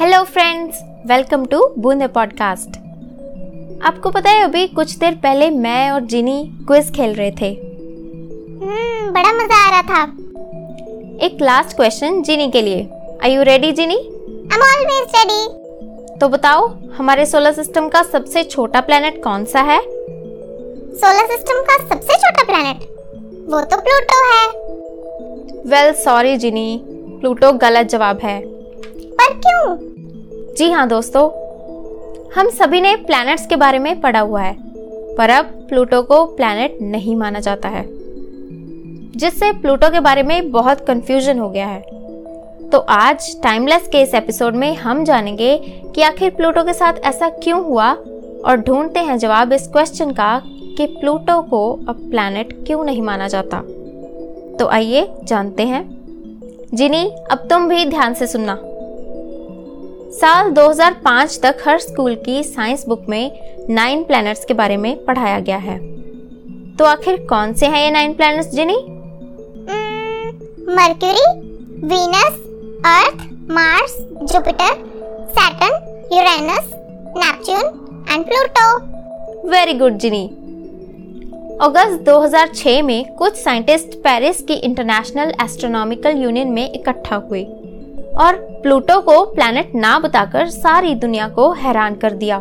Hello friends welcome to Boonde podcast आपको पता है अभी कुछ देर पहले मैं और जिनी क्विज खेल रहे थे। हम्म, बड़ा मज़ा आ रहा था। एक लास्ट क्वेश्चन जिनी के लिए। I you ready Ginny? I am always ready तो बताओ हमारे सोलर सिस्टम का सबसे छोटा प्लेनेट कौन सा है? सोलर सिस्टम का सबसे छोटा प्लेनेट वो तो प्लूटो है। वेल सॉरी जिनी। प्लूटो गलत जवाब है। पर क्यों? जी हाँ दोस्तों। हम सभी ने प्लैनेट्स के बारे में पढ़ा हुआ है, पर अब प्लूटो को प्लैनेट नहीं माना जाता है, जिससे प्लूटो के बारे में बहुत कंफ्यूजन हो गया है। तो आज टाइमलेस के इस एपिसोड में हम जानेंगे कि आखिर प्लूटो के साथ ऐसा क्यों हुआ, और ढूंढते हैं जवाब इस क्वेश्चन का कि प्लूटो को अब प्लैनेट क्यों नहीं माना जाता। तो आइए जानते हैं। जिनी, अब तुम भी ध्यान से सुनना। साल 2005 तक हर स्कूल की साइंस बुक में नाइन प्लैनेट्स के बारे में पढ़ाया गया है। तो आखिर कौन से हैं ये nine planets Ginny? Mercury Venus Earth Mars Jupiter Saturn Uranus Neptune and Pluto. Very good Ginny. अगस्त 2006 में कुछ साइंटिस्ट पेरिस की इंटरनेशनल एस्ट्रोनॉमिकल यूनियन में इकट्ठा हुए। और प्लूटो को प्लैनेट ना बताकर सारी दुनिया को हैरान कर दिया।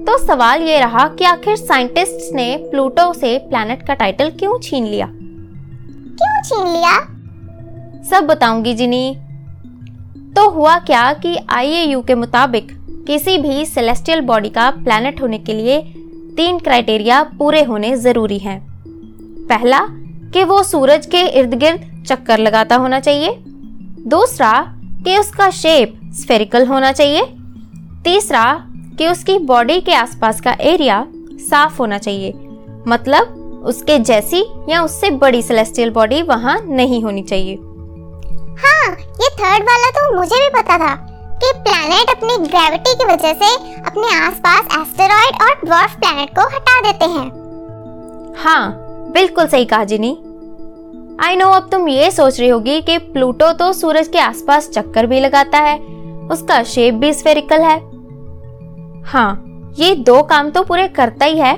तो सवाल ये रहा कि आखिर साइंटिस्ट्स ने प्लूटो से प्लैनेट का टाइटल क्यों छीन लिया? क्यों छीन लिया? सब बताऊँगी जिनी। तो हुआ क्या कि आईएयू के मुताबिक किसी भी सेलेस्टियल बॉडी का प्लैनेट होने के लिए तीन क्राइटेरिया पूरे होने ज़रूरी हैं। पहला कि वो सूरज के इर्द गिर्द चक्कर लगाता होना चाहिए। दूसरा कि उसका शेप स्फेरिकल होना चाहिए। तीसरा कि उसकी बॉडी के आसपास का एरिया साफ़ होना चाहिए। मतलब उसके जैसी या उससे बड़ी सेलेस्टियल बॉडी वहाँ नहीं होनी चाहिए। हाँ ये थर्ड वाला तो मुझे भी पता था कि प्लैनेट अपनी ग्रेविटी की वजह से अपने आसपास एस्टेरॉइड और ड्वार्फ प्लैनेट को हटा देते हैं। हाँ बिल्कुल सही कहा जिनी। आई नो अब तुम ये सोच रही होगी कि प्लूटो तो सूरज के आसपास चक्कर भी लगाता है। उसका शेप भी स्फेरिकल है। हाँ ये दो काम तो पूरे करता ही है,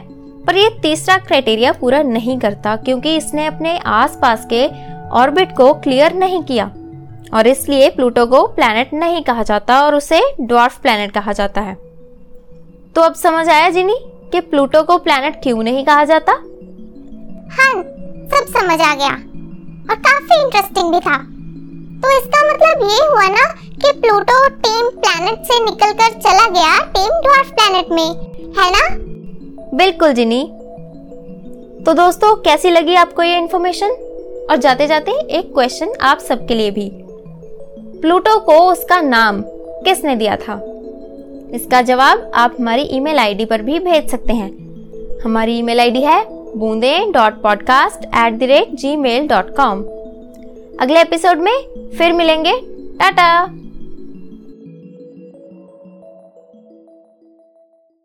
पर ये तीसरा क्राइटेरिया पूरा नहीं करता क्योंकि इसने अपने आसपास के ऑर्बिट को क्लियर नहीं किया। और इसलिए प्लूटो को प्लैनेट नहीं कहा जाता और उसे ड्वार्फ प्लैनेट कहा जाता है। तो अब समझ आया जिनी कि प्लूटो को प्लैनेट क्यों नहीं कहा जाता? हाँ सब समझ आ गया। और काफ़ी इंटरेस्टिंग भी था। तो इसका मतलब ये हुआ ना कि प्लूटो टीम प्लैनेट से निकलकर चला गया टीम ड्वार्फ प्लैनेट में, है ना? बिल्कुल, जिनी। तो दोस्तों, कैसी लगी आपको ये इन्फॉर्मेशन और जाते जाते एक क्वेश्चन आप सबके लिए भी। प्लूटो को उसका नाम किसने दिया था? इसका जवाब आप हमारी ईमेल आईडी पर भी भेज सकते हैं। हमारी ईमेल आईडी है Boonde dot podcast at the rate Gmail dot com अगले एपिसोड में फिर मिलेंगे। टाटा।